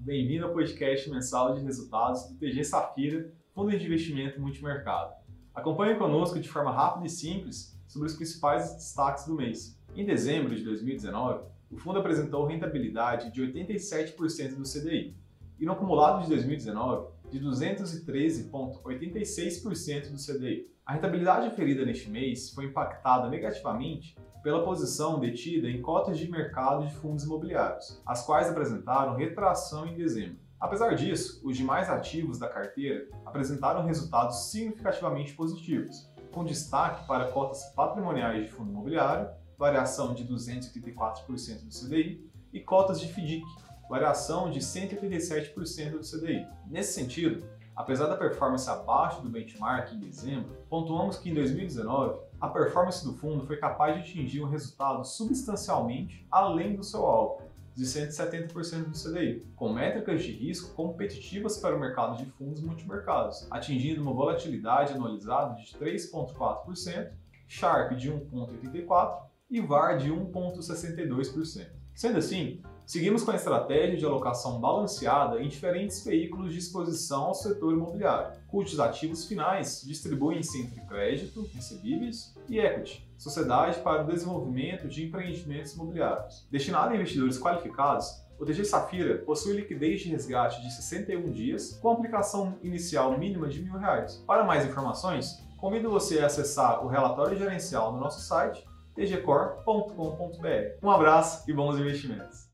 bem-vindo ao podcast mensal de resultados do TG Safira, Fundo de Investimento Multimercado. Acompanhe conosco de forma rápida e simples sobre os principais destaques do mês. Em dezembro de 2019, o fundo apresentou rentabilidade de 87% do CDI e no acumulado de 2019 de 213,86% do CDI. A rentabilidade oferida neste mês foi impactada negativamente pela posição detida em cotas de mercado de fundos imobiliários, as quais apresentaram retração em dezembro. Apesar disso, os demais ativos da carteira apresentaram resultados significativamente positivos, com destaque para cotas patrimoniais de fundo imobiliário, variação de 284% do CDI, e cotas de FDIC, variação de 187% do CDI. Nesse sentido, Apesar da performance abaixo do benchmark em dezembro, pontuamos que em 2019 a performance do fundo foi capaz de atingir um resultado substancialmente além do seu alvo, de 170% do CDI, com métricas de risco competitivas para o mercado de fundos multimercados, atingindo uma volatilidade anualizada de 3,4%, Sharp de 1,84% e VAR de 1,62%. Sendo assim, Seguimos com a estratégia de alocação balanceada em diferentes veículos de exposição ao setor imobiliário, cujos ativos finais distribuem-se entre crédito, recebíveis e equity, sociedade para o desenvolvimento de empreendimentos imobiliários. Destinado a investidores qualificados, o DG Safira possui liquidez de resgate de 61 dias, com aplicação inicial mínima de R$ reais. Para mais informações, convido você a acessar o relatório gerencial no nosso site tgcor.com.br. Um abraço e bons investimentos!